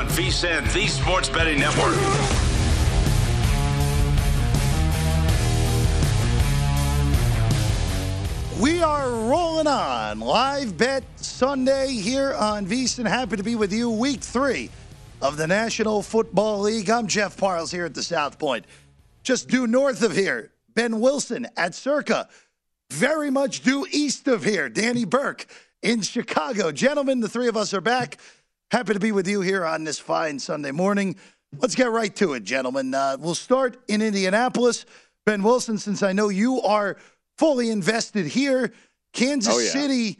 On VSIN, the Sports Betting Network. We are rolling on live bet Sunday here on VSIN. Happy to be with you. Week three of the National Football League. I'm Jeff Parles here at the South Point. Just due north of here, Ben Wilson at Circa. Very much due east of here, Danny Burke in Chicago. Gentlemen, the three of us are back. Happy to be with you here on this fine Sunday morning. Let's get right to it, gentlemen. Uh, we'll start in Indianapolis. Ben Wilson, since I know you are fully invested here, Kansas Oh, yeah. City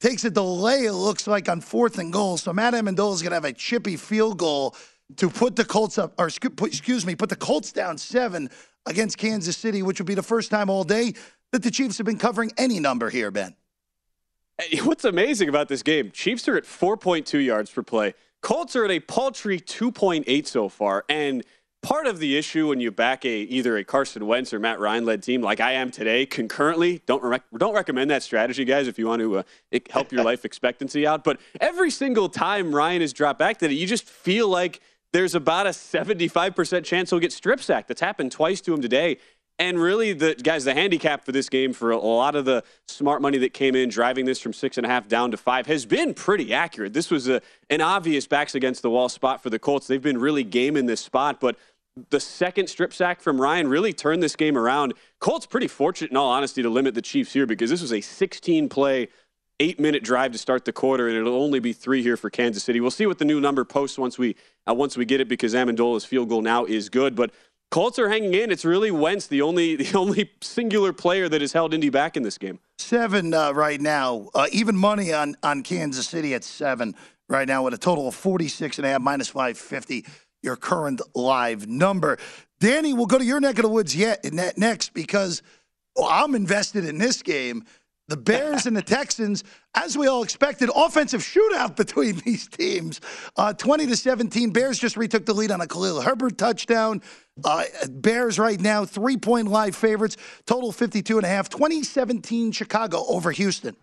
takes a delay, it looks like, on fourth and goal. So Matt Ammendola is going to have a chippy field goal to put the Colts up, or excuse me, put the Colts down seven against Kansas City, which would be the first time all day that the Chiefs have been covering any number here, Ben. What's amazing about this game? Chiefs are at 4.2 yards per play. Colts are at a paltry 2.8 so far. And part of the issue when you back a either a Carson Wentz or Matt Ryan led team like I am today concurrently, don't rec- don't recommend that strategy, guys, if you want to uh, help your life expectancy out. But every single time Ryan has dropped back to it, you just feel like there's about a 75% chance he'll get strip sacked. That's happened twice to him today. And really, the guys, the handicap for this game for a, lot of the smart money that came in, driving this from six and a half down to five, has been pretty accurate. This was a, an obvious backs against the wall spot for the Colts. They've been really game in this spot, but the second strip sack from Ryan really turned this game around. Colts pretty fortunate, in all honesty, to limit the Chiefs here because this was a 16 play, eight minute drive to start the quarter, and it'll only be three here for Kansas City. We'll see what the new number posts once we uh, once we get it because Ammendola's field goal now is good, but. Colts are hanging in. It's really Wentz, the only the only singular player that has held Indy back in this game. Seven uh, right now. Uh, even money on, on Kansas City at seven right now with a total of 46 and a half, minus 550, your current live number. Danny, we'll go to your neck of the woods yet next because well, I'm invested in this game. The Bears and the Texans, as we all expected, offensive shootout between these teams. Uh, 20 to 17. Bears just retook the lead on a Khalil Herbert touchdown. Uh, Bears right now, three point live favorites, total 52 and a half. 2017 Chicago over Houston.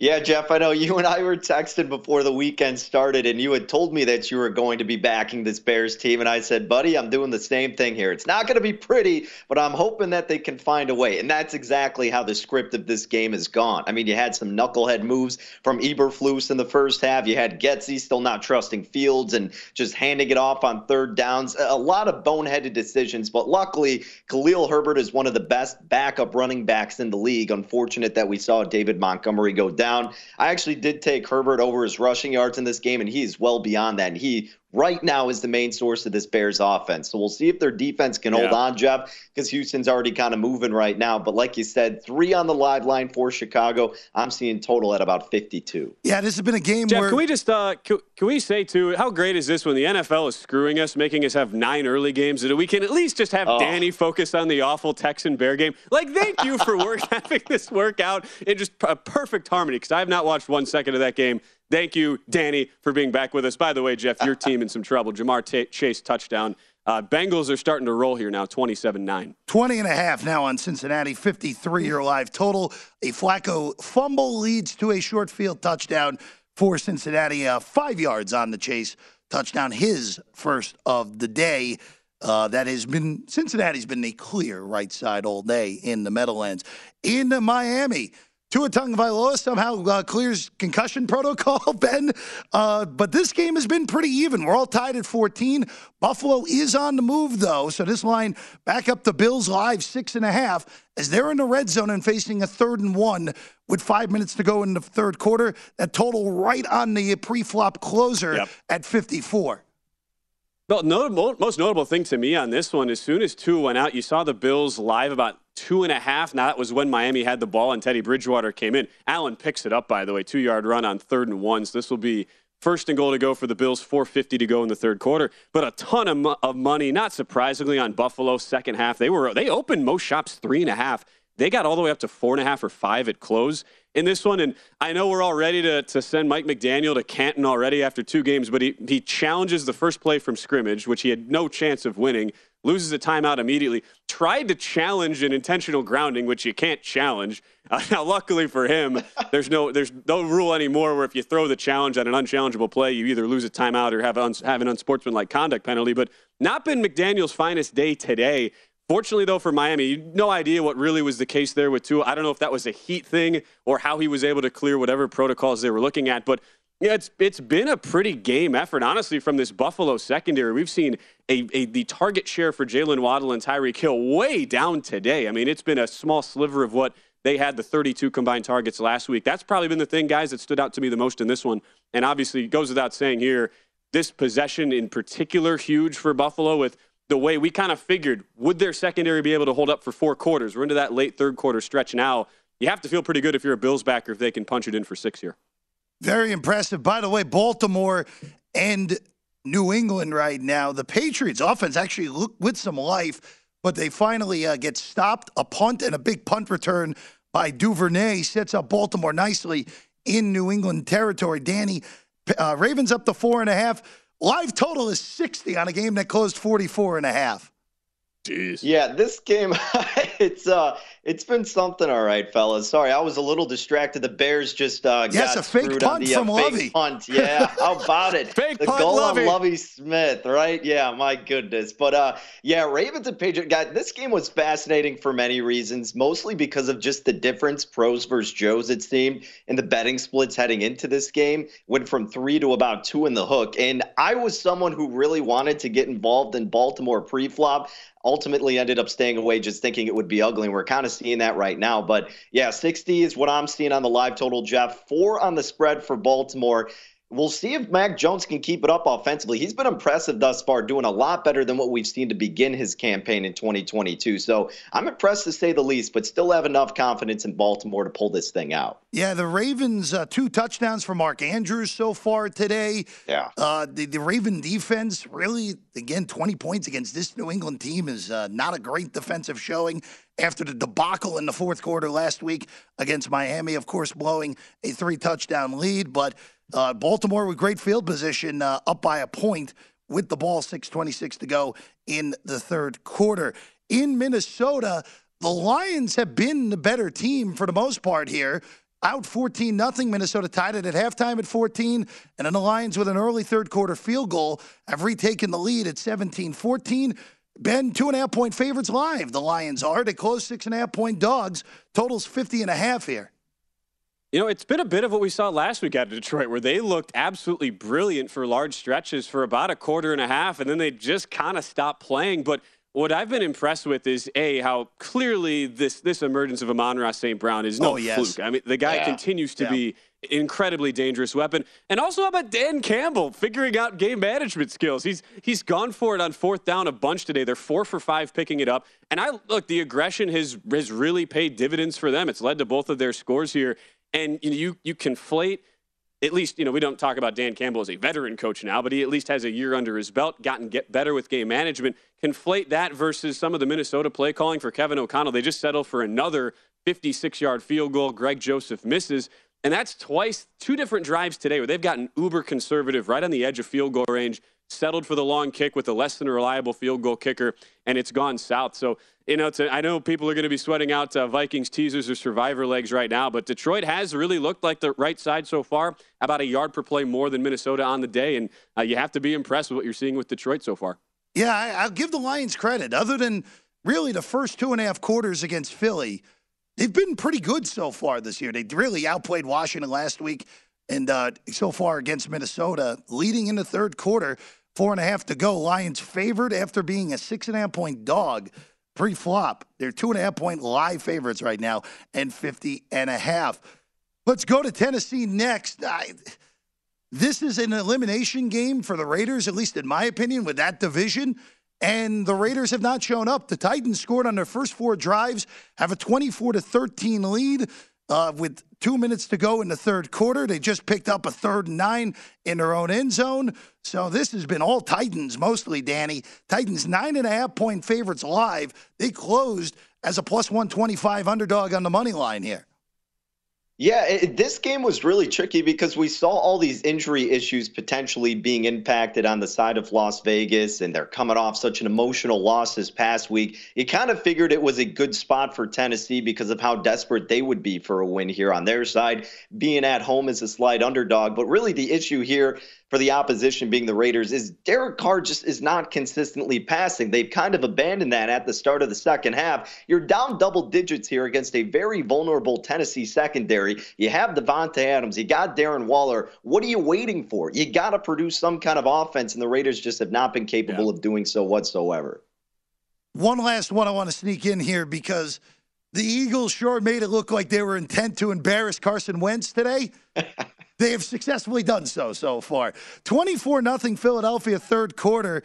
Yeah, Jeff, I know you and I were texting before the weekend started, and you had told me that you were going to be backing this Bears team. And I said, buddy, I'm doing the same thing here. It's not going to be pretty, but I'm hoping that they can find a way. And that's exactly how the script of this game has gone. I mean, you had some knucklehead moves from Eberflus in the first half. You had Getsy still not trusting Fields and just handing it off on third downs. A lot of boneheaded decisions, but luckily, Khalil Herbert is one of the best backup running backs in the league. Unfortunate that we saw David Montgomery go down down. I actually did take Herbert over his rushing yards in this game, and he's well beyond that. And he right now is the main source of this Bears offense. So we'll see if their defense can yeah. hold on, Jeff, because Houston's already kind of moving right now. But like you said, three on the live line for Chicago. I'm seeing total at about 52. Yeah, this has been a game Jeff, where. Can we just uh, can, can we say too? How great is this when the NFL is screwing us, making us have nine early games that we can at least just have oh. Danny focus on the awful Texan Bear game? Like, thank you for work having this work out in just a perfect harmony because I have not watched one second of that game. Thank you, Danny, for being back with us. By the way, Jeff, your team in some trouble. Ja'Marr T- Chase touchdown. Uh, Bengals are starting to roll here now, 27 9. 20 and a half now on Cincinnati, 53 year live total. A Flacco fumble leads to a short field touchdown for Cincinnati. Uh, five yards on the chase touchdown, his first of the day. Uh, that has been Cincinnati's been the clear right side all day in the Meadowlands. In Miami, Tua Tagovailoa somehow uh, clears concussion protocol, Ben. Uh, but this game has been pretty even. We're all tied at 14. Buffalo is on the move, though. So this line back up the Bills live six and a half as they're in the red zone and facing a third and one with five minutes to go in the third quarter. That total right on the pre-flop closer yep. at 54. The most notable thing to me on this one, as soon as Tua went out, you saw the Bills live about two and a half. Now that was when Miami had the ball and Teddy Bridgewater came in. Allen picks it up, by the way, two yard run on third and one. So this will be first and goal to go for the Bills, 450 to go in the third quarter. But a ton of, of money, not surprisingly, on Buffalo second half. They were they opened most shops three and a half. They got all the way up to four and a half or five at close in this one. And I know we're all ready to, to send Mike McDaniel to Canton already after two games, but he, he challenges the first play from scrimmage, which he had no chance of winning, loses a timeout immediately, tried to challenge an intentional grounding, which you can't challenge. Uh, now, luckily for him, there's no there's no rule anymore where if you throw the challenge on an unchallengeable play, you either lose a timeout or have, uns, have an unsportsmanlike conduct penalty. But not been McDaniel's finest day today. Fortunately, though, for Miami, no idea what really was the case there with Tua. I don't know if that was a heat thing or how he was able to clear whatever protocols they were looking at. But yeah, it's it's been a pretty game effort, honestly, from this Buffalo secondary. We've seen a, a the target share for Jaylen Waddle and Tyreek Hill way down today. I mean, it's been a small sliver of what they had the 32 combined targets last week. That's probably been the thing, guys, that stood out to me the most in this one. And obviously, it goes without saying here, this possession in particular, huge for Buffalo with the way we kind of figured would their secondary be able to hold up for four quarters? We're into that late third quarter stretch now. You have to feel pretty good if you're a Bills backer if they can punch it in for six here. Very impressive. By the way, Baltimore and New England right now, the Patriots offense actually look with some life, but they finally uh, get stopped. A punt and a big punt return by Duvernay sets up Baltimore nicely in New England territory. Danny, uh, Ravens up to four and a half. Live total is 60 on a game that closed 44 and a half. Jeez. Yeah, this game, it's uh, it's been something, all right, fellas. Sorry, I was a little distracted. The Bears just uh, yes, got a fake punt the, from uh, Lovie. Punt, yeah. How about it? fake the punt, goal Lovie. on Lovie Smith, right? Yeah, my goodness. But uh, yeah, Ravens and Patriots. Guy, this game was fascinating for many reasons, mostly because of just the difference pros versus Joes. It seemed in the betting splits heading into this game went from three to about two in the hook, and I was someone who really wanted to get involved in Baltimore pre-flop ultimately ended up staying away just thinking it would be ugly. And we're kind of seeing that right now. But yeah, 60 is what I'm seeing on the live total, Jeff. Four on the spread for Baltimore. We'll see if Mac Jones can keep it up offensively. He's been impressive thus far, doing a lot better than what we've seen to begin his campaign in 2022. So I'm impressed to say the least, but still have enough confidence in Baltimore to pull this thing out. Yeah, the Ravens, uh, two touchdowns for Mark Andrews so far today. Yeah. Uh, the, the Raven defense, really, again, 20 points against this New England team is uh, not a great defensive showing after the debacle in the fourth quarter last week against Miami, of course, blowing a three touchdown lead. But uh, Baltimore with great field position, uh, up by a point with the ball, 6.26 to go in the third quarter. In Minnesota, the Lions have been the better team for the most part here. out 14 nothing. Minnesota tied it at halftime at 14. And then the Lions, with an early third quarter field goal, have retaken the lead at 17 14. Ben, two and a half point favorites live. The Lions are. They close six and a half point dogs. Totals 50 and a half here. You know, it's been a bit of what we saw last week out of Detroit, where they looked absolutely brilliant for large stretches for about a quarter and a half, and then they just kind of stopped playing. But what I've been impressed with is a how clearly this this emergence of Amon-Ra St. Brown is no Oh, yes. fluke. I mean, the guy Yeah. continues to Yeah. be incredibly dangerous weapon. And also how about Dan Campbell figuring out game management skills? He's he's gone for it on fourth down a bunch today. They're four for five picking it up. And I look, the aggression has has really paid dividends for them. It's led to both of their scores here. And you know, you you conflate at least, you know, we don't talk about Dan Campbell as a veteran coach now, but he at least has a year under his belt, gotten get better with game management. Conflate that versus some of the Minnesota play calling for Kevin O'Connell. They just settle for another 56 yard field goal. Greg Joseph misses. And that's twice, two different drives today where they've gotten uber conservative right on the edge of field goal range, settled for the long kick with a less than reliable field goal kicker, and it's gone south. So, you know, I know people are going to be sweating out uh, Vikings teasers or survivor legs right now, but Detroit has really looked like the right side so far, about a yard per play more than Minnesota on the day. And uh, you have to be impressed with what you're seeing with Detroit so far. Yeah, I, I'll give the Lions credit. Other than really the first two and a half quarters against Philly, they've been pretty good so far this year. They really outplayed Washington last week, and uh, so far against Minnesota, leading in the third quarter, four and a half to go. Lions favored after being a six and a half point dog pre-flop. They're two and a half point live favorites right now, and 50 and a half. Let's go to Tennessee next. I, this is an elimination game for the Raiders, at least in my opinion, with that division. And the Raiders have not shown up. The Titans scored on their first four drives, have a 24 to 13 lead uh, with two minutes to go in the third quarter. They just picked up a third and nine in their own end zone. So this has been all Titans mostly, Danny. Titans nine and a half point favorites live. They closed as a plus 125 underdog on the money line here. Yeah, it, this game was really tricky because we saw all these injury issues potentially being impacted on the side of Las Vegas, and they're coming off such an emotional loss this past week. You kind of figured it was a good spot for Tennessee because of how desperate they would be for a win here on their side, being at home as a slight underdog. But really, the issue here for the opposition being the Raiders is Derek Carr just is not consistently passing. They've kind of abandoned that at the start of the second half. You're down double digits here against a very vulnerable Tennessee secondary. You have Davante Adams, you got Darren Waller. What are you waiting for? You got to produce some kind of offense, and the Raiders just have not been capable of doing so whatsoever. One last one I want to sneak in here because the Eagles sure made it look like they were intent to embarrass Carson Wentz today. they have successfully done so so far. 24 nothing Philadelphia third quarter.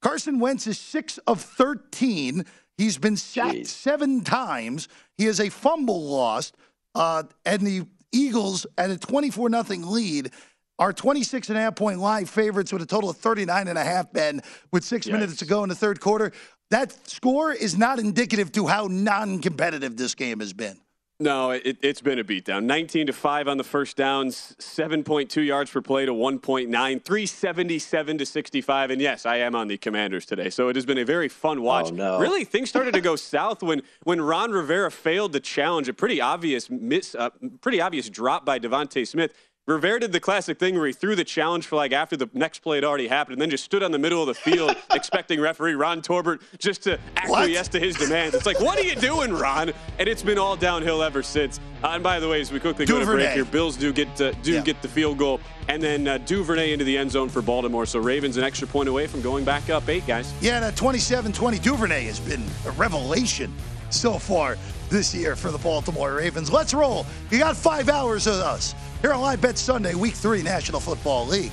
Carson Wentz is 6 of 13. He's been sacked 7 times. He has a fumble lost. Uh, and the Eagles at a 24 nothing lead are 26 and a half point live favorites with a total of 39 and a half ben with 6 minutes to go in the third quarter. That score is not indicative to how non-competitive this game has been. No, it, it's been a beatdown. 19 to 5 on the first downs, 7.2 yards per play to 1.9, 377 to 65. And yes, I am on the commanders today. So it has been a very fun watch. Oh, no. Really, things started to go south when, when Ron Rivera failed to challenge a pretty obvious miss, uh, pretty obvious drop by DeVonta Smith. Rivera did the classic thing where he threw the challenge flag after the next play had already happened and then just stood on the middle of the field expecting referee Ron Torbert just to acquiesce to his demands. It's like, what are you doing, Ron? And it's been all downhill ever since. Uh, and by the way, as we quickly go to break here, Bills do get uh, do Yeah. get the field goal and then uh, Duvernay into the end zone for Baltimore. So Ravens an extra point away from going back up eight, guys. Yeah, that 27-20 Duvernay has been a revelation so far this year for the Baltimore Ravens. Let's roll. You got five hours of us here on Live Bet Sunday, Week Three, National Football League.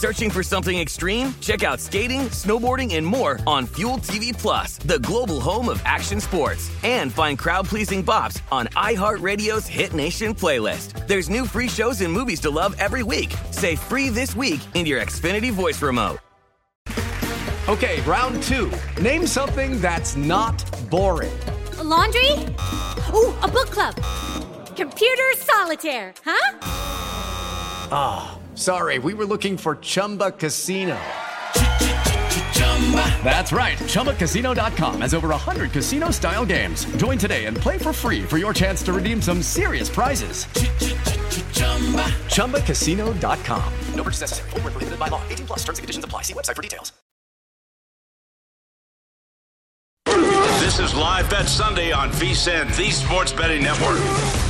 Searching for something extreme? Check out skating, snowboarding, and more on Fuel TV Plus, the global home of action sports. And find crowd-pleasing bops on iHeartRadio's Hit Nation playlist. There's new free shows and movies to love every week. Say free this week in your Xfinity voice remote. Okay, round two. Name something that's not boring. A laundry? Ooh, a book club. Computer solitaire, huh? Ah, oh, sorry, we were looking for Chumba Casino. That's right. ChumbaCasino.com has over 100 casino style games. Join today and play for free for your chance to redeem some serious prizes. ChumbaCasino.com. No purchase necessary. Full prohibited by law. 18 plus terms and conditions apply. See website for details. This is Live Bet Sunday on VSIN, the Sports Betting Network.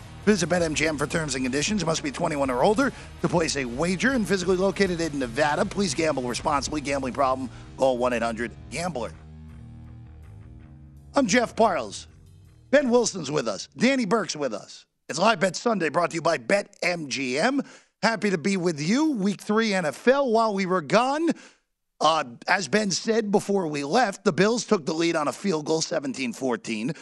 Visit BetMGM for terms and conditions. Must be 21 or older to place a wager and physically located in Nevada. Please gamble responsibly. Gambling problem? Call 1-800-GAMBLER. I'm Jeff Parles. Ben Wilson's with us. Danny Burke's with us. It's Live Bet Sunday brought to you by BetMGM. Happy to be with you. Week three NFL. While we were gone, uh, as Ben said before we left, the Bills took the lead on a field goal, 17 14.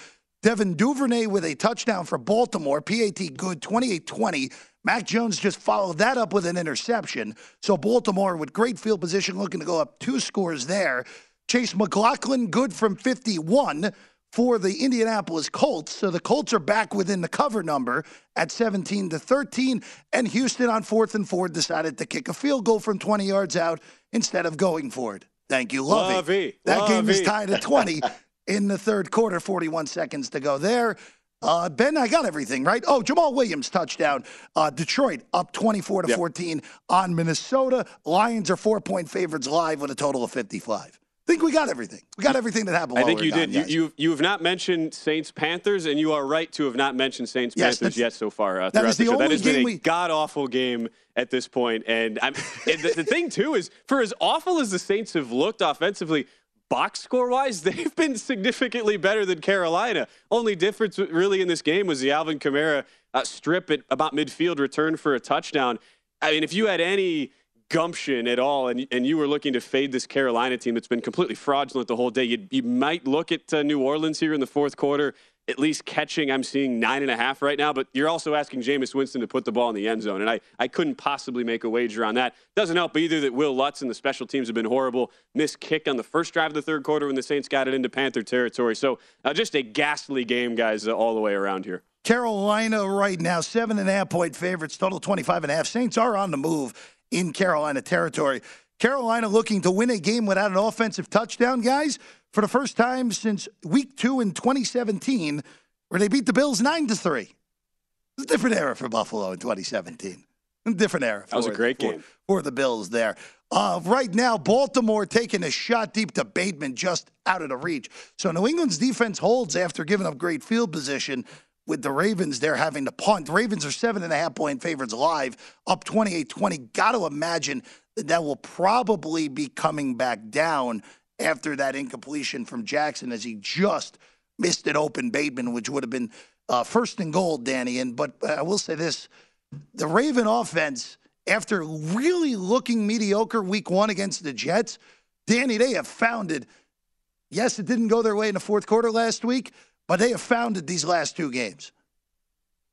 Devin Duvernay with a touchdown for Baltimore. PAT good, 28 20. Mac Jones just followed that up with an interception. So Baltimore with great field position looking to go up two scores there. Chase McLaughlin good from 51 for the Indianapolis Colts. So the Colts are back within the cover number at 17 to 13. And Houston on fourth and four decided to kick a field goal from 20 yards out instead of going for it. Thank you, Lovie. Lovie. That Lovie. game is tied at 20 in the third quarter, 41 seconds to go there. Uh, ben, I got everything right. Oh, Jamaal Williams touchdown. Uh, Detroit up 24 to Yep. 14 on Minnesota. Lions are four point favorites live with a total of 55. I think we got everything. We got everything that happened. I think you did. You, you you have not mentioned Saints Panthers, and you are right to have not mentioned Saints Yes, Panthers yet so far. Uh, that throughout is the show. only that has been a we- god awful game at this point. And, I'm, and the, the thing too is, for as awful as the Saints have looked offensively, box score wise, they've been significantly better than Carolina. Only difference really in this game was the Alvin Kamara uh, strip at about midfield return for a touchdown. I mean, if you had any gumption at all and, and you were looking to fade this Carolina team that's been completely fraudulent the whole day, you you might look at uh, New Orleans here in the fourth quarter, at least catching. I'm seeing nine and a half right now, but you're also asking Jameis Winston to put the ball in the end zone, and I, I couldn't possibly make a wager on that. Doesn't help either that Wil Lutz and the special teams have been horrible. Missed kick on the first drive of the third quarter when the Saints got it into Panther territory. So uh, just a ghastly game, guys, uh, all the way around here. Carolina right now, seven and a half point favorites, total 25 and a half. Saints are on the move in Carolina territory. Carolina looking to win a game without an offensive touchdown, guys, for the first time since week two in 2017, where they beat the Bills 9 to 3. It's a different era for Buffalo in 2017. A different era. That was a for- great for- game. For the Bills there. Uh, right now, Baltimore taking a shot deep to Bateman just out of the reach. So New England's defense holds after giving up great field position with the Ravens they're having to punt. The Ravens are seven and a half point favorites live, up 28 20. Got to imagine that that will probably be coming back down after that incompletion from Jackson as he just missed it open Bateman, which would have been uh, first and goal, Danny. And but I will say this: the Raven offense, after really looking mediocre week one against the Jets, Danny, they have founded. Yes, it didn't go their way in the fourth quarter last week, but they have founded these last two games.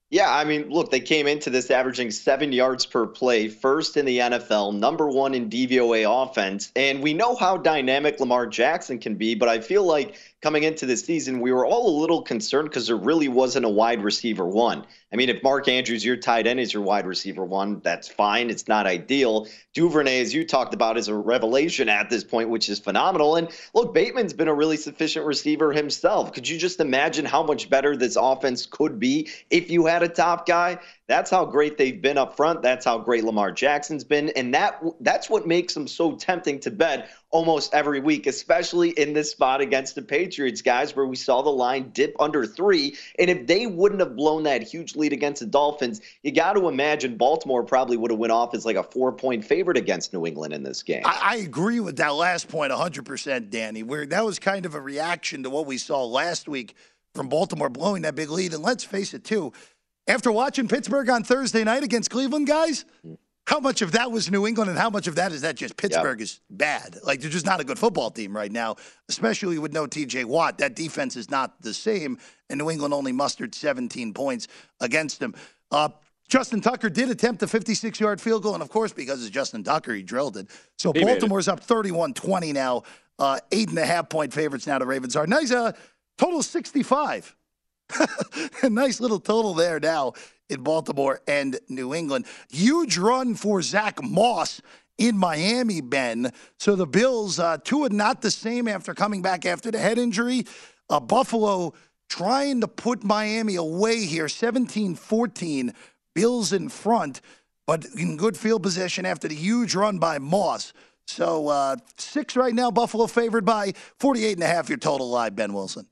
Yeah, I mean, look, they came into this averaging seven yards per play, first in the NFL, number one in DVOA offense. And we know how dynamic Lamar Jackson can be, but I feel like coming into this season, we were all a little concerned because there really wasn't a wide receiver one. I mean, if Mark Andrews, your tight end, is your wide receiver one, that's fine. It's not ideal. Duvernay, as you talked about, is a revelation at this point, which is phenomenal. And look, Bateman's been a really sufficient receiver himself. Could you just imagine how much better this offense could be if you had a top guy? That's how great they've been up front. That's how great Lamar Jackson's been, and that that's what makes them so tempting to bet almost every week, especially in this spot against the Patriots, guys, where we saw the line dip under three. And if they wouldn't have blown that huge lead against the Dolphins, you got to imagine Baltimore probably would have went off as like a four point favorite against New England in this game. I, I agree with that last point 100%, Danny. Where that was kind of a reaction to what we saw last week from Baltimore blowing that big lead. And let's face it, too after watching Pittsburgh on Thursday night against Cleveland, guys, how much of that was New England and how much of that is that just Pittsburgh yep. is bad? Like they're just not a good football team right now, especially with no TJ Watt. That defense is not the same, and New England only mustered 17 points against them. Uh, Justin Tucker did attempt a 56 yard field goal, and of course, because it's Justin Tucker, he drilled it. So he Baltimore's up 31 20 now, uh, eight and a half point favorites now. to Ravens are. Nice, uh, total 65. a nice little total there now in Baltimore and New England. Huge run for Zack Moss in Miami, Ben. So the Bills, uh, two are not the same after coming back after the head injury. Uh, Buffalo trying to put Miami away here, 17 14. Bills in front, but in good field position after the huge run by Moss. So uh, six right now, Buffalo favored by 48 and a half your total live, Ben Wilson.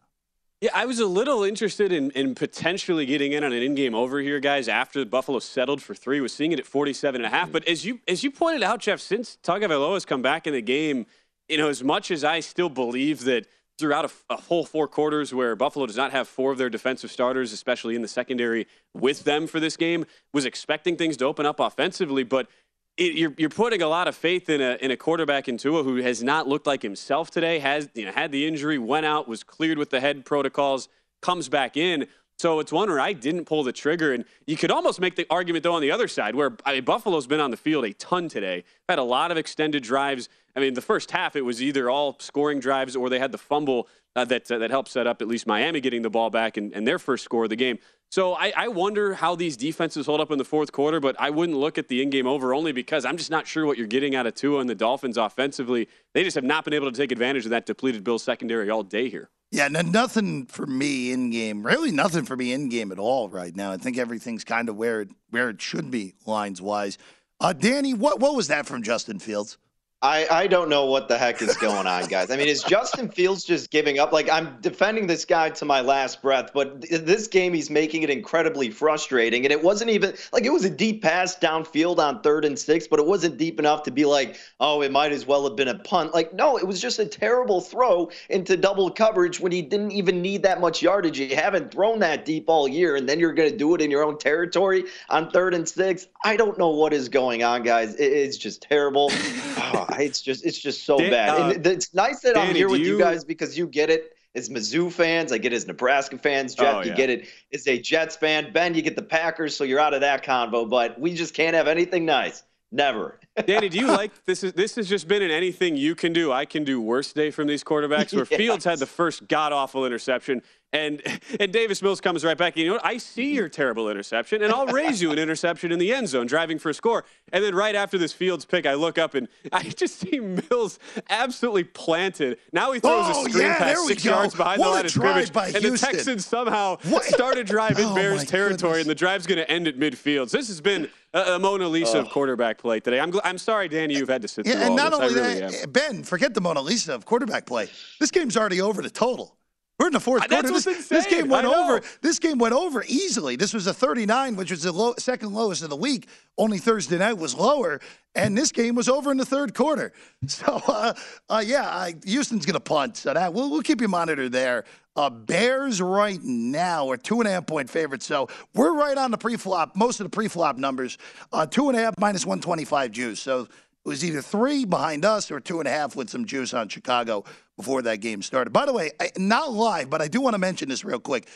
Yeah, I was a little interested in, in potentially getting in on an in-game over here, guys. After Buffalo settled for three, was seeing it at 47 and a half. Mm-hmm. But as you as you pointed out, Jeff, since Tagovailoa has come back in the game, you know, as much as I still believe that throughout a, a, whole four quarters where Buffalo does not have four of their defensive starters, especially in the secondary, with them for this game, was expecting things to open up offensively, but it, you're, you're putting a lot of faith in a in a quarterback in Tua who has not looked like himself today. Has you know had the injury, went out, was cleared with the head protocols, comes back in. So it's one where I didn't pull the trigger, and you could almost make the argument though on the other side, where I mean, Buffalo's been on the field a ton today. Had a lot of extended drives. I mean, the first half it was either all scoring drives or they had the fumble uh, that uh, that helped set up at least Miami getting the ball back and, and their first score of the game. So I, I, wonder how these defenses hold up in the fourth quarter, but I wouldn't look at the in-game over only because I'm just not sure what you're getting out of Tua and the Dolphins offensively. They just have not been able to take advantage of that depleted Bills secondary all day here. Yeah, no, nothing for me in game. Really, nothing for me in game at all right now. I think everything's kind of where it where it should be lines wise. Uh, Danny, what what was that from Justin Fields? I, I don't know what the heck is going on, guys. I mean, is Justin Fields just giving up? Like, I'm defending this guy to my last breath, but this game, he's making it incredibly frustrating. And it wasn't even like it was a deep pass downfield on third and six, but it wasn't deep enough to be like, oh, it might as well have been a punt. Like, no, it was just a terrible throw into double coverage when he didn't even need that much yardage. You haven't thrown that deep all year, and then you're going to do it in your own territory on third and six. I don't know what is going on, guys. It's just terrible. Oh, it's just it's just so Dan, bad. Uh, and it's nice that Danny, I'm here with you, you, guys because you get it as Mizzou fans. I get it as Nebraska fans. Jeff, oh, yeah. you get it as a Jets fan. Ben, you get the Packers, so you're out of that convo. But we just can't have anything nice. Never. Danny, do you like this? Is this has just been an anything you can do? I can do worse day from these quarterbacks. Where yes. Fields had the first god awful interception, and and Davis Mills comes right back. And you know what? I see your terrible interception, and I'll raise you an interception in the end zone, driving for a score. And then right after this Fields pick, I look up and I just see Mills absolutely planted. Now he throws oh, a screen yeah, pass six go. yards behind what the line of scrimmage, and Houston. the Texans somehow what? start a drive in oh, Bears territory, goodness. and the drive's going to end at midfield. So this has been a, a Mona Lisa of quarterback play today. I'm I'm sorry, Danny, you've had to sit yeah, through and all not this. only really that, am. Ben, forget the Mona Lisa of quarterback play. This game's already over the total. We're in the fourth quarter. This, this game went over. This game went over easily. This was a 39, which was the low, second lowest of the week. Only Thursday night was lower, and this game was over in the third quarter. So, uh, uh, yeah, Houston's going to punt. So that we'll, we'll keep you monitored there. Uh, Bears right now are two and a half point favorites. So we're right on the pre-flop. Most of the pre-flop numbers, uh, two and a half minus 125 juice. So It was either three behind us or two and a half with some juice on Chicago before that game started. By the way, I, not live, but I do want to mention this real quick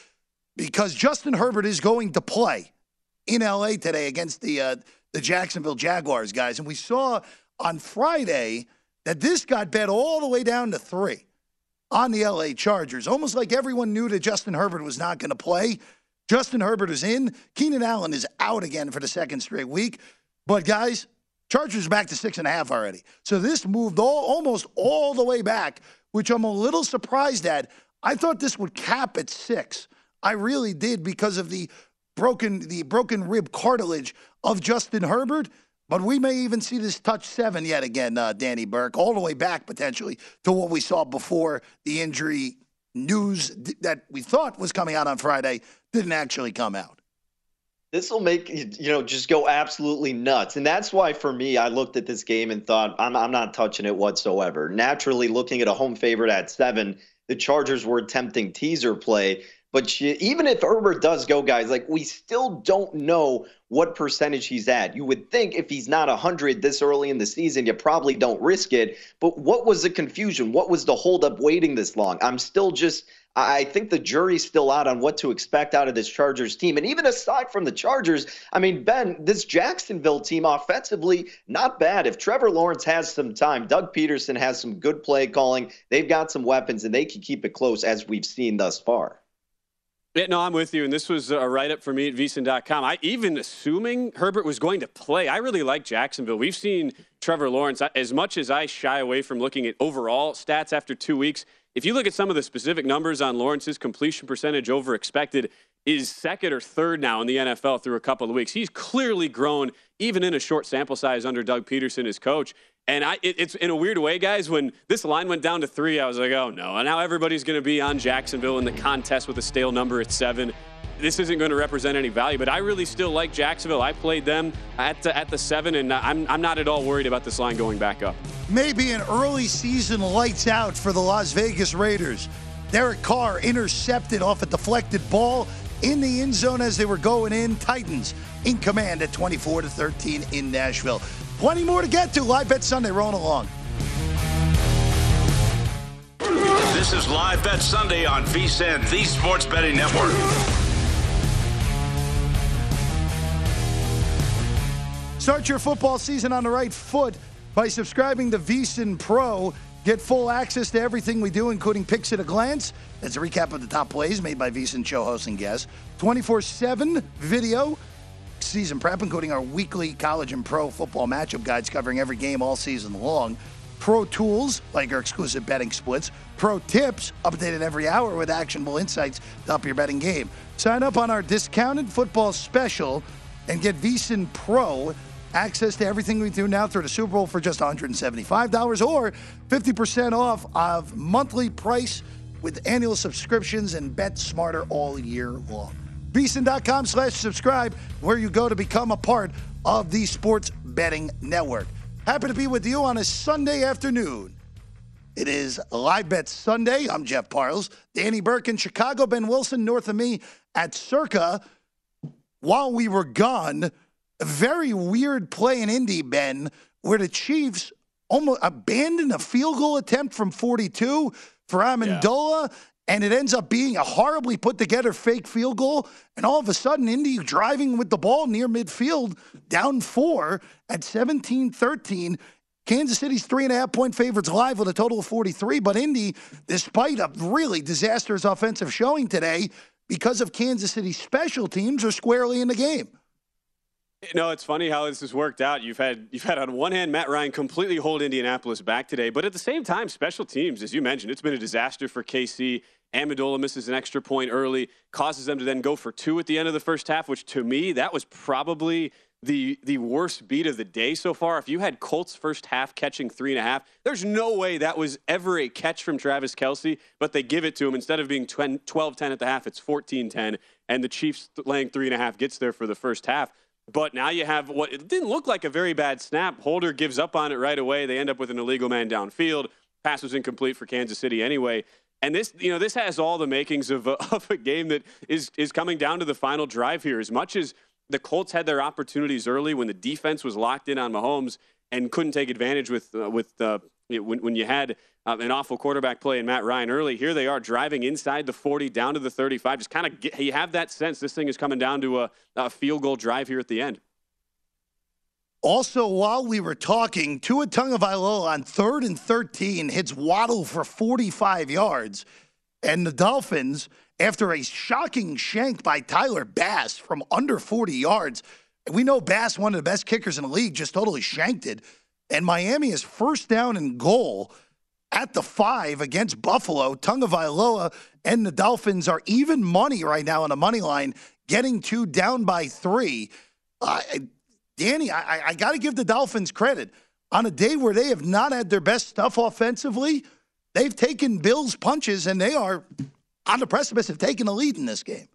because Justin Herbert is going to play in LA today against the uh, the Jacksonville Jaguars guys, and we saw on Friday that this got bet all the way down to three on the LA Chargers, almost like everyone knew that Justin Herbert was not going to play. Justin Herbert is in. Keenan Allen is out again for the second straight week. But guys, Chargers back to six and a half already. So this moved all, almost all the way back, which I'm a little surprised at. I thought this would cap at six. I really did because of the broken the broken rib cartilage of Justin Herbert. But we may even see this touch seven yet again, uh, Danny Burke, all the way back potentially to what we saw before the injury news that we thought was coming out on Friday didn't actually come out. This will make you know just go absolutely nuts, and that's why for me, I looked at this game and thought I'm I'm not touching it whatsoever. Naturally, looking at a home favorite at seven, the Chargers were attempting teaser play. But she, even if Herbert does go, guys, like we still don't know what percentage he's at. You would think if he's not 100 this early in the season, you probably don't risk it. But what was the confusion? What was the holdup waiting this long? I'm still just I think the jury's still out on what to expect out of this Chargers team. And even aside from the Chargers, I mean, Ben, this Jacksonville team offensively, not bad. If Trevor Lawrence has some time, Doug Pederson has some good play calling, they've got some weapons, and they can keep it close as we've seen thus far. Yeah, no, I'm with you. And this was a write up for me at VSiN.com. I even assuming Herbert was going to play. I really like Jacksonville. We've seen Trevor Lawrence. As much as I shy away from looking at overall stats after two weeks, if you look at some of the specific numbers on Lawrence's completion percentage over expected, is second or third now in the NFL through a couple of weeks. He's clearly grown, even in a short sample size under Doug Pederson, as coach. And I, it, it's in a weird way, guys. When this line went down to three, I was like, oh no. And now everybody's going to be on Jacksonville in the contest with a stale number at seven this isn't going to represent any value. But I really still like Jacksonville. I played them at the, at the seven, and I'm, I'm not at all worried about this line going back up. Maybe an early season lights out for the Las Vegas Raiders. Derek Carr intercepted off a deflected ball in the end zone as they were going in. Titans in command at 24 to 13 in Nashville. Plenty more to get to. Live Bet Sunday rolling along. This is Live Bet Sunday on VSiN, the Sports Betting Network. Start your football season on the right foot by subscribing to VSiN Pro. Get full access to everything we do, including picks at a glance. That's a recap of the top plays made by VSiN show hosts and guests. 24 7 video, season prep, including our weekly college and pro football matchup guides covering every game all season long. Pro tools, like our exclusive betting splits. Pro tips, updated every hour with actionable insights to up your betting game. Sign up on our discounted football special and get VSiN Pro access to everything we do now through the Super Bowl for just $175 or 50% off of monthly price with annual subscriptions and bet smarter all year long. VSiN.com slash subscribe, where you go to become a part of the Sports Betting Network. Happy to be with you on a Sunday afternoon. It is Live Bet Sunday. I'm Jeff Parles. Danny Burke in Chicago, Ben Wilson north of me at Circa. While we were gone, a very weird play in Indy, Ben, where the Chiefs almost abandoned a field goal attempt from 42 for Ammendola. Yeah. And it ends up being a horribly put together fake field goal. And all of a sudden, Indy driving with the ball near midfield, down four at 17 13. Kansas City's three and a half point favorites live with a total of 43. But Indy, despite a really disastrous offensive showing today, because of Kansas City's special teams, are squarely in the game. You know, it's funny how this has worked out. You've had you've had on one hand Matt Ryan completely hold Indianapolis back today, but at the same time, special teams, as you mentioned, it's been a disaster for KC. Ammendola misses an extra point early, causes them to then go for two at the end of the first half, which to me that was probably the the worst beat of the day so far. If you had Colts first half catching three and a half, there's no way that was ever a catch from Travis Kelce, but they give it to him. Instead of being 12 10 at the half, it's 14 10, and the Chiefs laying three and a half gets there for the first half. But now you have what it didn't look like a very bad snap. Holder gives up on it right away. They end up with an illegal man downfield. Pass was incomplete for Kansas City anyway. And this, you know, this has all the makings of a, of a game that is is coming down to the final drive here. As much as the Colts had their opportunities early when the defense was locked in on Mahomes, and couldn't take advantage with uh, with uh, when when you had uh, an awful quarterback play in Matt Ryan early. Here they are driving inside the 40 down to the 35. Just kind of you have that sense this thing is coming down to a, a field goal drive here at the end. Also, while we were talking, Tua Tagovailoa on third and 13 hits Waddle for 45 yards. And the Dolphins, after a shocking shank by Tyler Bass from under 40 yards, we know Bass, one of the best kickers in the league, just totally shanked it. And Miami is first down and goal at the five against Buffalo. Tagovailoa and the Dolphins are even money right now on the money line, getting two down by three. Uh, Danny, I, I got to give the Dolphins credit. On a day where they have not had their best stuff offensively, they've taken Bills punches and they are on the precipice of taking a lead in this game.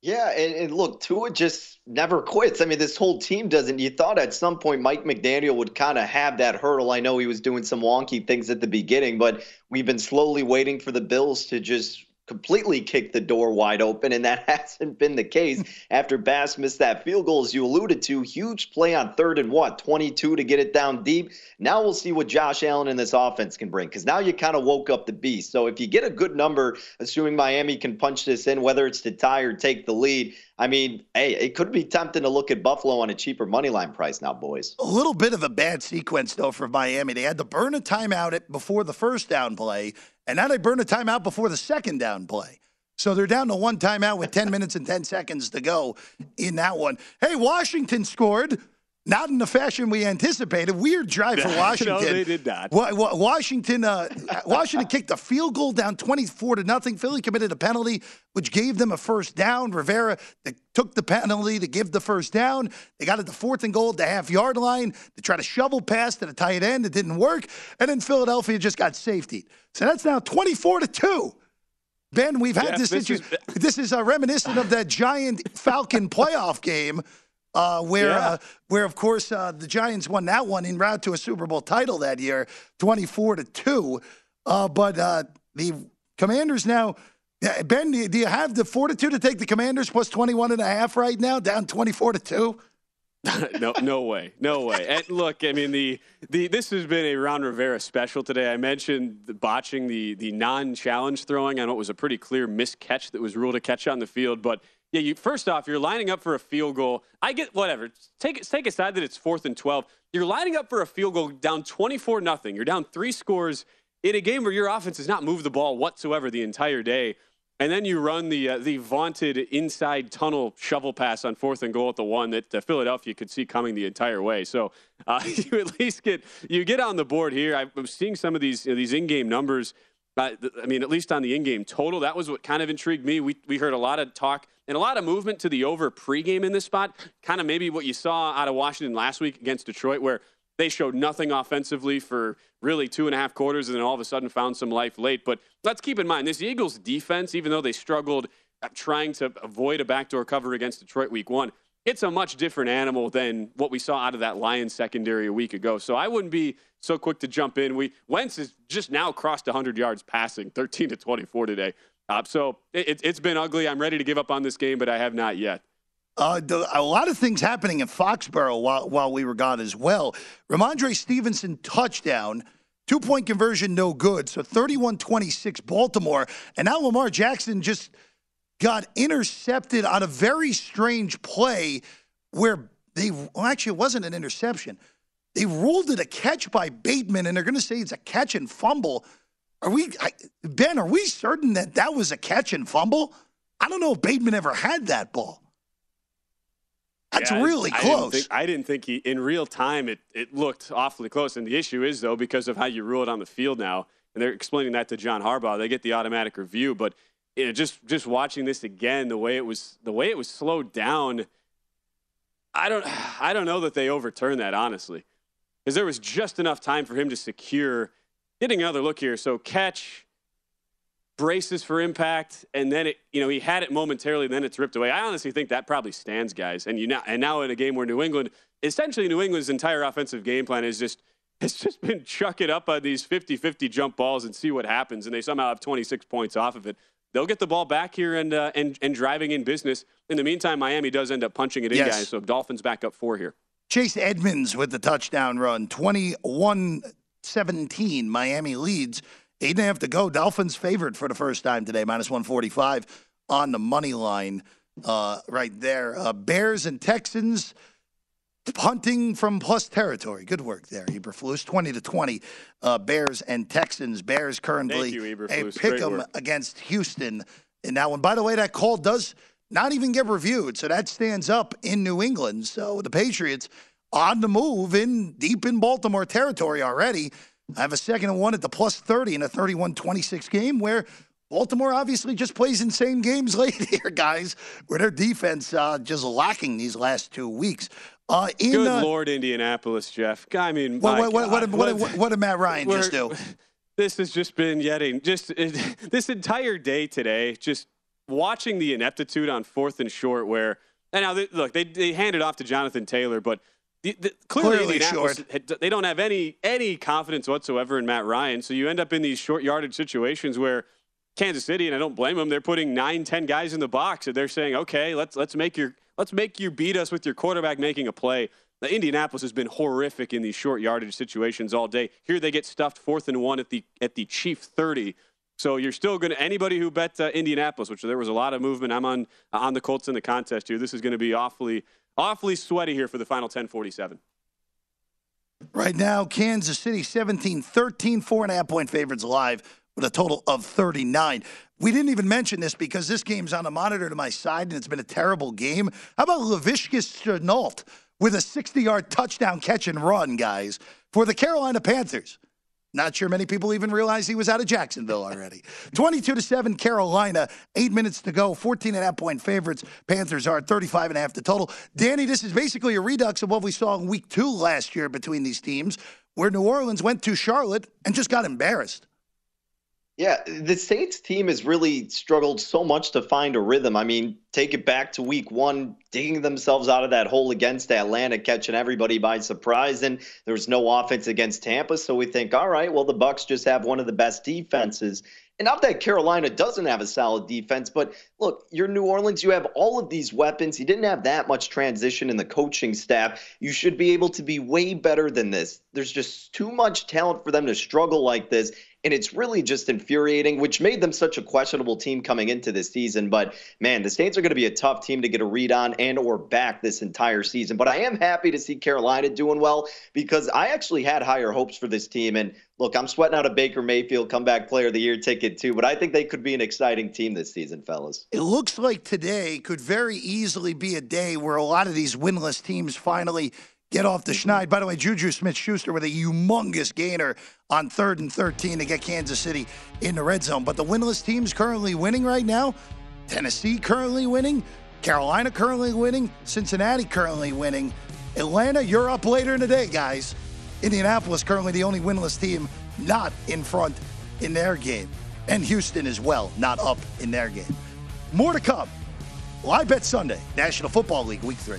Yeah, and, and, look, Tua just never quits. I mean, this whole team doesn't. You thought at some point Mike McDaniel would kind of have that hurdle. I know he was doing some wonky things at the beginning, but we've been slowly waiting for the Bills to just completely kicked the door wide open, and that hasn't been the case after Bass missed that field goal, as you alluded to. Huge play on third and what, 22 to get it down deep. Now we'll see what Josh Allen and this offense can bring, because now you kind of woke up the beast. So if you get a good number, assuming Miami can punch this in, whether it's to tie or take the lead, I mean, hey, it could be tempting to look at Buffalo on a cheaper money line price now, boys. A little bit of a bad sequence, though, for Miami. They had to burn a timeout before the first down play, and now they burn a timeout before the second down play. So they're down to one timeout with 10 minutes and 10 seconds to go in that one. Hey, Washington scored. Not in the fashion we anticipated. Weird drive for Washington. no, they did not. Washington, uh, Washington kicked a field goal down 24 to nothing. Philly committed a penalty, which gave them a first down. Rivera took the penalty to give the first down. They got it to fourth and goal at the half yard line to try to shovel past to the tight end. It didn't work, and then Philadelphia just got safety. So that's now 24 to two. Ben, we've had this. This is, this is uh, reminiscent of that giant Falcon playoff game uh, where, yeah. uh, where of course uh, the Giants won that one in route to a Super Bowl title that year, twenty-four to two. Uh, but uh, the Commanders now, Ben, do you have the fortitude to take the Commanders plus 21 and a half right now, down twenty-four to two? no, no way, no way. And look, I mean the the this has been a Ron Rivera special today. I mentioned the botching the the non-challenge throwing. I know it was a pretty clear miscatch that was ruled a catch on the field, but yeah, you first off, you're lining up for a field goal. I get whatever. Take take aside that it's fourth and twelve. You're lining up for a field goal down 24 nothing. You're down three scores in a game where your offense has not moved the ball whatsoever the entire day. And then you run the uh, the vaunted inside tunnel shovel pass on fourth and goal at the one that uh, Philadelphia could see coming the entire way. So uh, you at least get you get on the board here. I'm seeing some of these you know, these in game numbers. I mean, at least on the in game total, that was what kind of intrigued me. We we heard a lot of talk and a lot of movement to the over pregame in this spot. Kind of maybe what you saw out of Washington last week against Detroit, where they showed nothing offensively for really two and a half quarters and then all of a sudden found some life late. But let's keep in mind this Eagles defense, even though they struggled uh, trying to avoid a backdoor cover against Detroit week one, it's a much different animal than what we saw out of that Lions secondary a week ago. So I wouldn't be so quick to jump in. We Wentz has just now crossed 100 yards passing, 13 to 24 today. Uh, so it, has been ugly. I'm ready to give up on this game, but I have not yet. Uh, a lot of things happening in Foxborough while, while we were gone as well. Rhamondre Stevenson touchdown, two point conversion, no good. So 31 26 Baltimore. And now Lamar Jackson just got intercepted on a very strange play where they, well, actually, it wasn't an interception. They ruled it a catch by Bateman, and they're going to say it's a catch and fumble. Are we, I, Ben, are we certain that that was a catch and fumble? I don't know if Bateman ever had that ball. That's yeah, really I, close. I didn't, think, I didn't, think, he, in real time, it, it looked awfully close. And the issue is, though, because of how you rule it on the field now, and they're explaining that to John Harbaugh, they get the automatic review. But you know, just just watching this again, the way it was, the way it was slowed down, I don't, I don't know that they overturned that honestly, because there was just enough time for him to secure Getting another look here. So catch, braces for impact, and then it, you know, he had it momentarily, then it's ripped away. I honestly think that probably stands, guys. And you now, and now in a game where New England, essentially New England's entire offensive game plan is just has just been chuck it up on these 50-50 jump balls and see what happens, and they somehow have 26 points off of it. They'll get the ball back here and uh, and and driving in business. In the meantime, Miami does end up punching it in, yes. guys. So Dolphins back up four here. Chase Edmonds with the touchdown run, 21 17. Miami leads. Eight and a half to go. Dolphins favored for the first time today, minus 145 on the money line uh, right there. Uh, Bears and Texans punting from plus territory. Good work there, Eberflus. 20 to 20. Uh, Bears and Texans. Bears currently you, a Great pick 'em against Houston in that one. By the way, that call does not even get reviewed, so that stands up in New England. So the Patriots on the move in deep in Baltimore territory already. I have a second and one at the plus 30 in a 31 26 game where Baltimore obviously just plays insane games late here, guys, where their defense uh, just lacking these last two weeks. Uh, in, Good uh, Lord, Indianapolis, Jeff. I mean, what, what, what, what, what, what, what did Matt Ryan just do? This has just been a, just this entire day today, just watching the ineptitude on fourth and short. Where and now they, look, they they handed off to Jonathan Taylor, but the, the, clearly, Clearly Indianapolis short. they don't have any any confidence whatsoever in Matt Ryan. So you end up in these short yardage situations where Kansas City, and I don't blame them, they're putting nine, ten guys in the box, and they're saying, okay, let's let's make your let's make you beat us with your quarterback making a play. Now, Indianapolis has been horrific in these short yardage situations all day. Here they get stuffed fourth and one at the at the Chief 30. So you're still going to anybody who bet uh, Indianapolis, which there was a lot of movement. I'm on on the Colts in the contest here. This is going to be awfully awfully sweaty here for the final 10:47. Right now, Kansas City 17 13, four and a half point favorites live with a total of 39. We didn't even mention this because this game's on a monitor to my side and it's been a terrible game. How about Laviska Shenault with a 60 yard touchdown catch and run, guys, for the Carolina Panthers? Not sure many people even realize he was out of Jacksonville already. 22 to 7 Carolina, 8 minutes to go, 14 and a half point favorites. Panthers are 35 and a half to total. Danny, this is basically a redux of what we saw in week 2 last year between these teams where New Orleans went to Charlotte and just got embarrassed. Yeah, the Saints team has really struggled so much to find a rhythm. I mean, take it back to week one, digging themselves out of that hole against Atlanta, catching everybody by surprise. And there was no offense against Tampa. So we think, all right, well, the Bucs just have one of the best defenses. And not that Carolina doesn't have a solid defense, but look, you're New Orleans. You have all of these weapons. You didn't have that much transition in the coaching staff. You should be able to be way better than this. There's just too much talent for them to struggle like this. And it's really just infuriating, which made them such a questionable team coming into this season. But man, the Saints are going to be a tough team to get a read on and or back this entire season. But I am happy to see Carolina doing well because I actually had higher hopes for this team. And look, I'm sweating out a Baker Mayfield comeback player of the year ticket too, but I think they could be an exciting team this season, fellas. It looks like today could very easily be a day where a lot of these winless teams finally get off the mm-hmm. schneid. By the way, Juju Smith Schuster with a humongous gainer on third and 13 to get Kansas City in the red zone. But the winless teams currently winning right now Tennessee currently winning, Carolina currently winning, Cincinnati currently winning. Atlanta, you're up later in the day, guys. Indianapolis currently the only winless team not in front in their game. And Houston as well, not up in their game. More to come. Live Bet Sunday, National Football League, Week 3.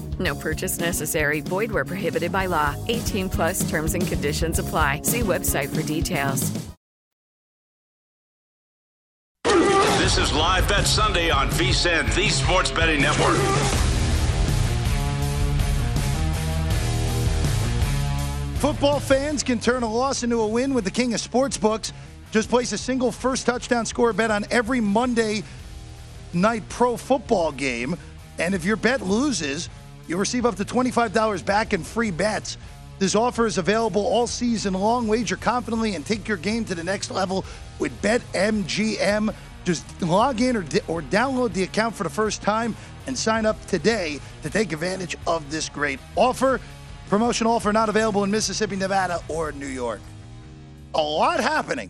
No purchase necessary. Void where prohibited by law. 18 plus terms and conditions apply. See website for details. This is Live Bet Sunday on VSIN, the Sports Betting Network. Football fans can turn a loss into a win with the king of sportsbooks. Just place a single first touchdown score bet on every Monday night pro football game. And if your bet loses, you'll receive up to $25 back in free bets. This offer is available all season long. Wager confidently and take your game to the next level with BetMGM. Just log in or, or download the account for the first time and sign up today to take advantage of this great offer. Promotion offer not available in Mississippi, Nevada, or New York. A lot happening,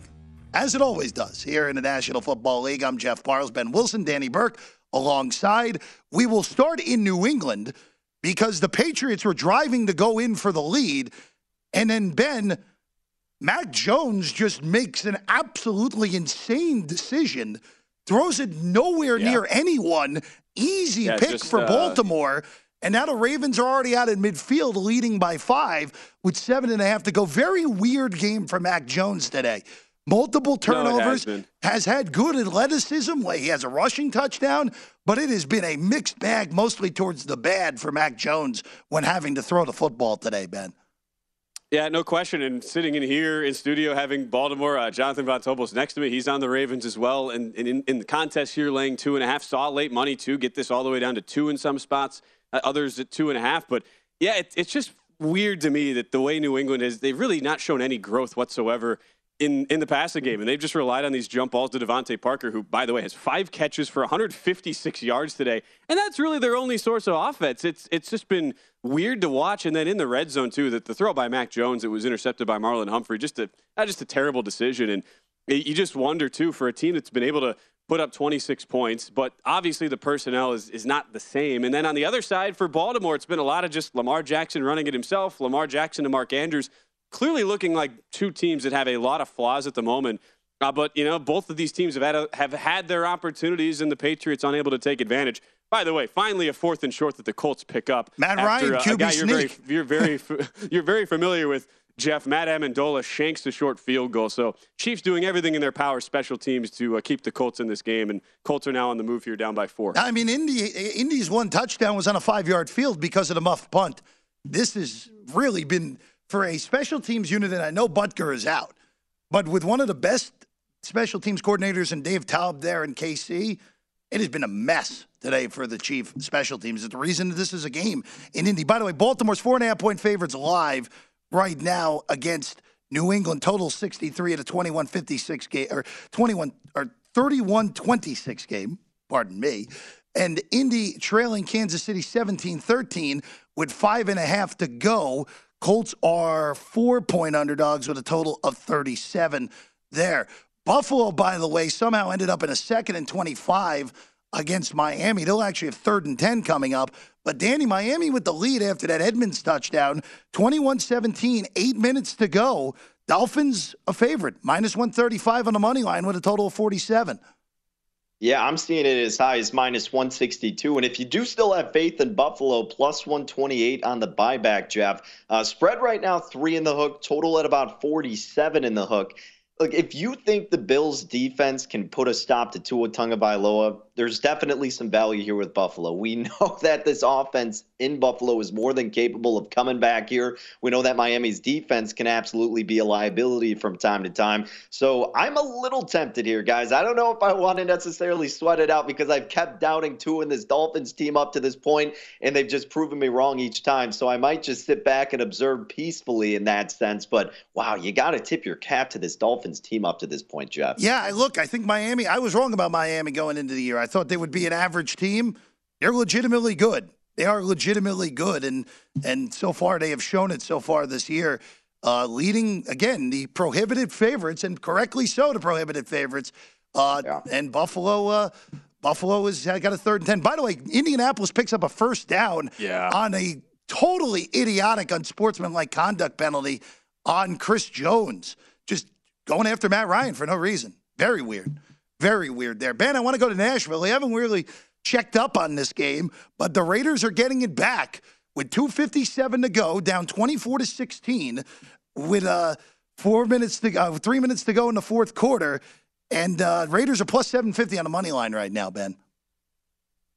as it always does, here in the National Football League. I'm Jeff Parles, Ben Wilson, Danny Burke alongside. We will start in New England because the Patriots were driving to go in for the lead. And then Ben, Mac Jones just makes an absolutely insane decision, throws it nowhere Yeah. near anyone. Easy Yeah, pick just, for uh, Baltimore. And now the Ravens are already out in midfield, leading by five with seven and a half to go. Very weird game for Mac Jones today. Multiple No, turnovers, been. has had good athleticism. He has a rushing touchdown, but it has been a mixed bag, mostly towards the bad for Mac Jones when having to throw the football today, Ben. Yeah, no question. And sitting in here in studio, having Baltimore, uh, Jonathan Von Tobel's next to me. He's on the Ravens as well. And, and in, in the contest here, laying two and a half, saw late money too. Get this all the way down to two in some spots, uh, others at two and a half. But yeah, it, it's just weird to me that the way New England is, they've really not shown any growth whatsoever in, in the passing game. And they've just relied on these jump balls to DeVante Parker, who, by the way, has five catches for 156 yards today. And that's really their only source of offense. It's, it's just been weird to watch. And then in the red zone, too, that the throw by Mac Jones, it was intercepted by Marlon Humphrey. Just a, not just a terrible decision. And you just wonder, too, for a team that's been able to put up 26 points, but obviously the personnel is, is not the same. And then on the other side for Baltimore, it's been a lot of just Lamar Jackson running it himself, Lamar Jackson to Mark Andrews, clearly looking like two teams that have a lot of flaws at the moment. Uh, but you know, both of these teams have had a, have had their opportunities, and the Patriots unable to take advantage. By the way, finally a fourth and short that the Colts pick up. Matt after, Ryan, uh, a QB guy you're very, you're very you're very familiar with. Jeff Matt Ammendola shanks the short field goal. So Chiefs doing everything in their power, special teams to uh, keep the Colts in this game, and Colts are now on the move here, down by four. I mean, Indy, Indy's one touchdown was on a five yard field because of the muff punt. This has really been for a special teams unit, and I know Butker is out, but with one of the best special teams coordinators and Dave Toub there in KC, it has been a mess today for the Chief special teams. The reason this is a game in Indy. By the way, Baltimore's four and a half point favorites live right now against New England. Total 63 at a 21 56 game, or 21 or 31 26 game, pardon me. And Indy trailing Kansas City 17 13 with five and a half to go. Colts are four point underdogs with a total of 37 there. Buffalo, by the way, somehow ended up in a second and 25 against Miami. They'll actually have third and 10 coming up. But Danny, Miami with the lead after that Edmonds touchdown, 21 17, eight minutes to go. Dolphins a favorite, minus 135 on the money line with a total of 47. Yeah, I'm seeing it as high as minus 162. And if you do still have faith in Buffalo, plus 128 on the buyback, Jeff. Uh, spread right now, three in the hook, total at about 47 in the hook. Look, if you think the Bills defense can put a stop to Tua Tagovailoa, there's definitely some value here with Buffalo. We know that this offense in Buffalo is more than capable of coming back here. We know that Miami's defense can absolutely be a liability from time to time. So I'm a little tempted here, guys. I don't know if I want to necessarily sweat it out because I've kept doubting Tua in this Dolphins team up to this point, and they've just proven me wrong each time. So I might just sit back and observe peacefully in that sense. But wow, you got to tip your cap to this Dolphins team up to this point, Jeff. Yeah, look, I think Miami, I was wrong about Miami going into the year. I thought they would be an average team. They're legitimately good. They are legitimately good, and and so far they have shown it so far this year. Uh, leading again the prohibited favorites, and correctly so, the prohibited favorites. Uh, yeah. And Buffalo, uh, Buffalo has got a third and ten. By the way, Indianapolis picks up a first down yeah. on a totally idiotic, unsportsmanlike conduct penalty on Chris Jones, just going after Matt Ryan for no reason. Very weird. Very weird there. Ben, I want to go to Nashville. They haven't really checked up on this game, but the Raiders are getting it back with 257 to go, down 24 to 16, with uh, four minutes to go, three minutes to go in the fourth quarter. And uh, Raiders are plus 750 on the money line right now, Ben.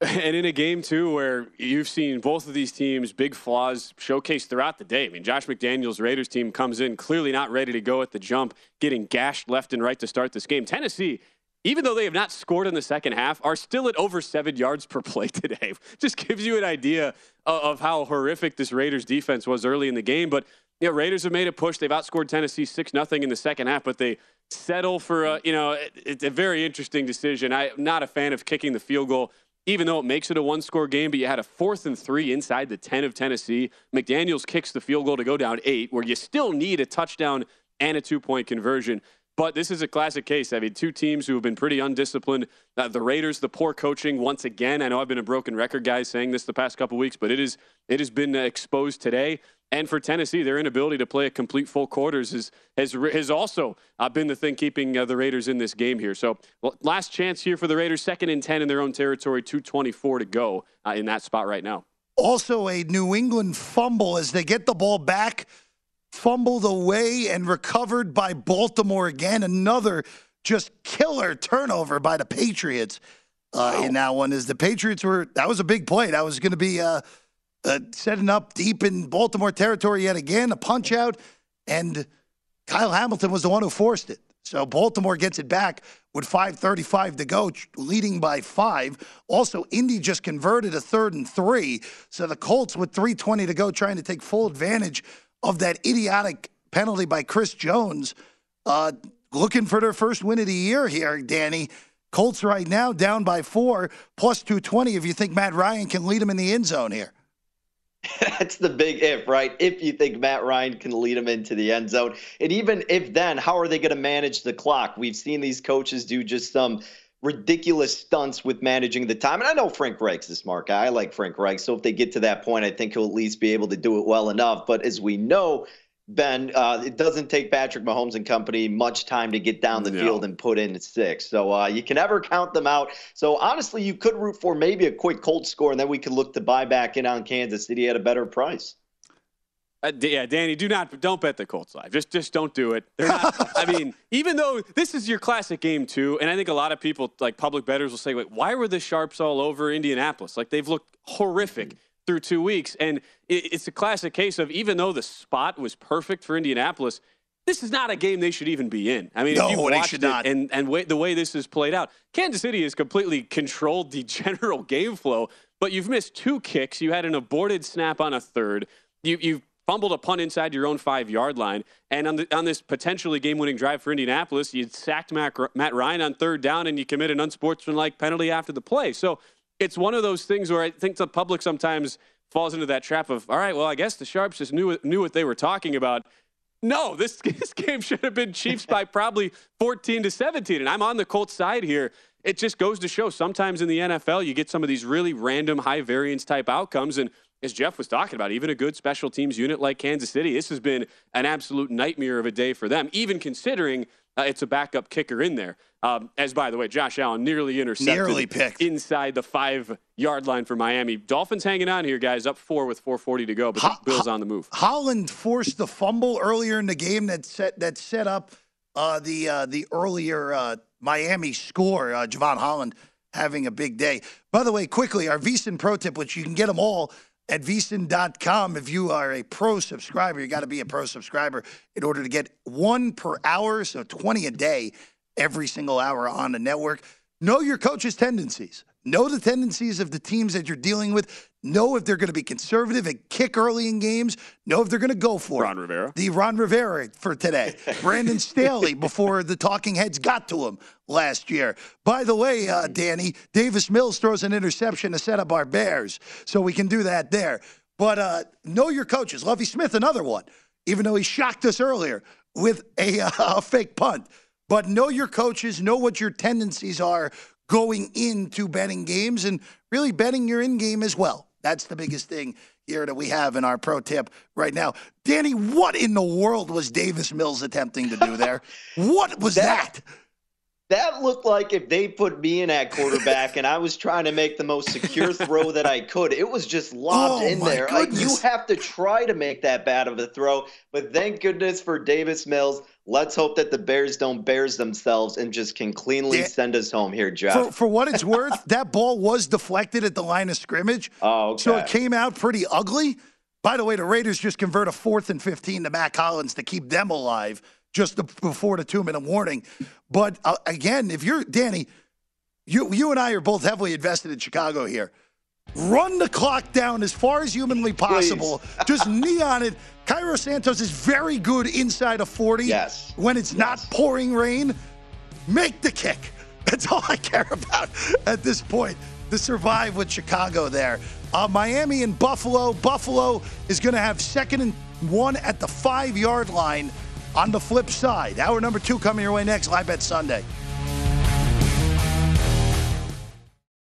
And in a game, too, where you've seen both of these teams' big flaws showcased throughout the day. I mean, Josh McDaniels' Raiders team comes in clearly not ready to go at the jump, getting gashed left and right to start this game. Tennessee even though they have not scored in the second half, are still at over seven yards per play today. Just gives you an idea of, how horrific this Raiders defense was early in the game. But you know, Raiders have made a push. They've outscored Tennessee six nothing in the second half, but they settle for a, you know it's a very interesting decision. I'm not a fan of kicking the field goal. Even though it makes it a one score game, but you had a fourth and three inside the 10 of Tennessee. McDaniels kicks the field goal to go down eight, where you still need a touchdown and a two point conversion. But this is a classic case. I mean, two teams who have been pretty undisciplined. Uh, the Raiders, the poor coaching once again. I know I've been a broken record guy saying this the past couple weeks, but it is it has been exposed today. And for Tennessee, their inability to play a complete full quarters is, has has also uh, been the thing keeping uh, the Raiders in this game here. So last chance here for the Raiders, second and ten in their own territory, two twenty four to go uh, in that spot right now. Also, a New England fumble as they get the ball back fumbled away and recovered by Baltimore again. Another just killer turnover by the Patriots uh, in that one. Is the Patriots were that was a big play. That was going to be uh, uh, setting up deep in Baltimore territory yet again, a punch out, and Kyle Hamilton was the one who forced it. So Baltimore gets it back with 5:35 to go, leading by five. Also, Indy just converted a third and three. So the Colts with 3:20 to go, trying to take full advantage of that idiotic penalty by Chris Jones. Uh, looking for their first win of the year here, Danny. Colts right now down by four, plus 220 if you think Matt Ryan can lead them in the end zone here. That's the big if, right? If you think Matt Ryan can lead them into the end zone. And even if then, how are they going to manage the clock? We've seen these coaches do just some ridiculous stunts with managing the time. And I know Frank Reich's a smart guy. I like Frank Reich. So if they get to that point, I think he'll at least be able to do it well enough. But as we know, Ben, uh, it doesn't take Patrick Mahomes and company much time to get down the no. field and put in six. So uh, you can never count them out. So honestly, you could root for maybe a quick cold score, and then we could look to buy back in on Kansas City at a better price. Uh, yeah, Danny, do not don't bet the Colts live. Just just don't do it. Not. I mean, even though this is your classic game too, and I think a lot of people like public bettors will say, "Wait, why were the sharps all over Indianapolis? Like they've looked horrific through two weeks." And it, it's a classic case of even though the spot was perfect for Indianapolis, this is not a game they should even be in. I mean, no, if you watched it not. and and way, the way this is played out, Kansas City has completely controlled the general game flow. But you've missed two kicks. You had an aborted snap on a third. You, you've fumbled a punt inside your own five yard line. And on, the, on this potentially game winning drive for Indianapolis, you sacked Matt, Matt Ryan on third down and you commit an unsportsmanlike penalty after the play. So it's one of those things where I think the public sometimes falls into that trap of, all right, well, I guess the Sharps just knew, knew what they were talking about. No, this, this game should have been Chiefs by probably 14 to 17. And I'm on the Colts side here. It just goes to show sometimes in the NFL, you get some of these really random high variance type outcomes. And as Jeff was talking about, even a good special teams unit like Kansas City, this has been an absolute nightmare of a day for them, even considering uh, it's a backup kicker in there. Um, as by the way, Josh Allen nearly intercepted nearly picked. inside the five yard line for Miami. Dolphins hanging on here, guys, up four with 440 to go, but Ho- Bills on the move. Holland forced the fumble earlier in the game that set that set up uh, the uh, the earlier uh, Miami score. Uh, Jevon Holland having a big day. By the way, quickly, our VSIN Pro tip, which you can get them all at VSIN.com. If you are a pro subscriber, you got to be a pro subscriber in order to get one per hour, so 20 a day every single hour on the network. Know your coach's tendencies. Know the tendencies of the teams that you're dealing with. Know if they're going to be conservative and kick early in games. Know if they're going to go for Ron it. Rivera. The Ron Rivera for today. Brandon Staley before the talking heads got to him last year. By the way, uh, Danny, Davis Mills throws an interception to set up our Bears, so we can do that there. But uh, know your coaches. Lovie Smith, another one, even though he shocked us earlier with a, uh, a fake punt. But know your coaches, know what your tendencies are going into betting games and really betting your in game as well. That's the biggest thing here that we have in our pro tip right now. Danny, what in the world was Davis Mills attempting to do there? what was that? That looked like if they put me in at quarterback and I was trying to make the most secure throw that I could, it was just lobbed Oh, in there. Like you have to try to make that bad of a throw. But thank goodness for Davis Mills. Let's hope that the Bears don't bears themselves and just can cleanly Yeah. send us home here, Jeff. For, for what it's worth, that ball was deflected at the line of scrimmage. Oh, okay. So it came out pretty ugly. By the way, the Raiders just convert a fourth and 15 to Mack Hollins to keep them alive just the, before the two minute warning. But uh, again, if you're Danny, you, you and I are both heavily invested in Chicago here. Run the clock down as far as humanly possible. Just knee on it. Cairo Santos is very good inside of 40. Yes. When it's not pouring rain, make the kick. That's all I care about at this point to survive with Chicago there. Uh, Miami and Buffalo. Buffalo is going to have second and one at the five yard line on the flip side. Hour number two coming your way next. Live Bet Sunday.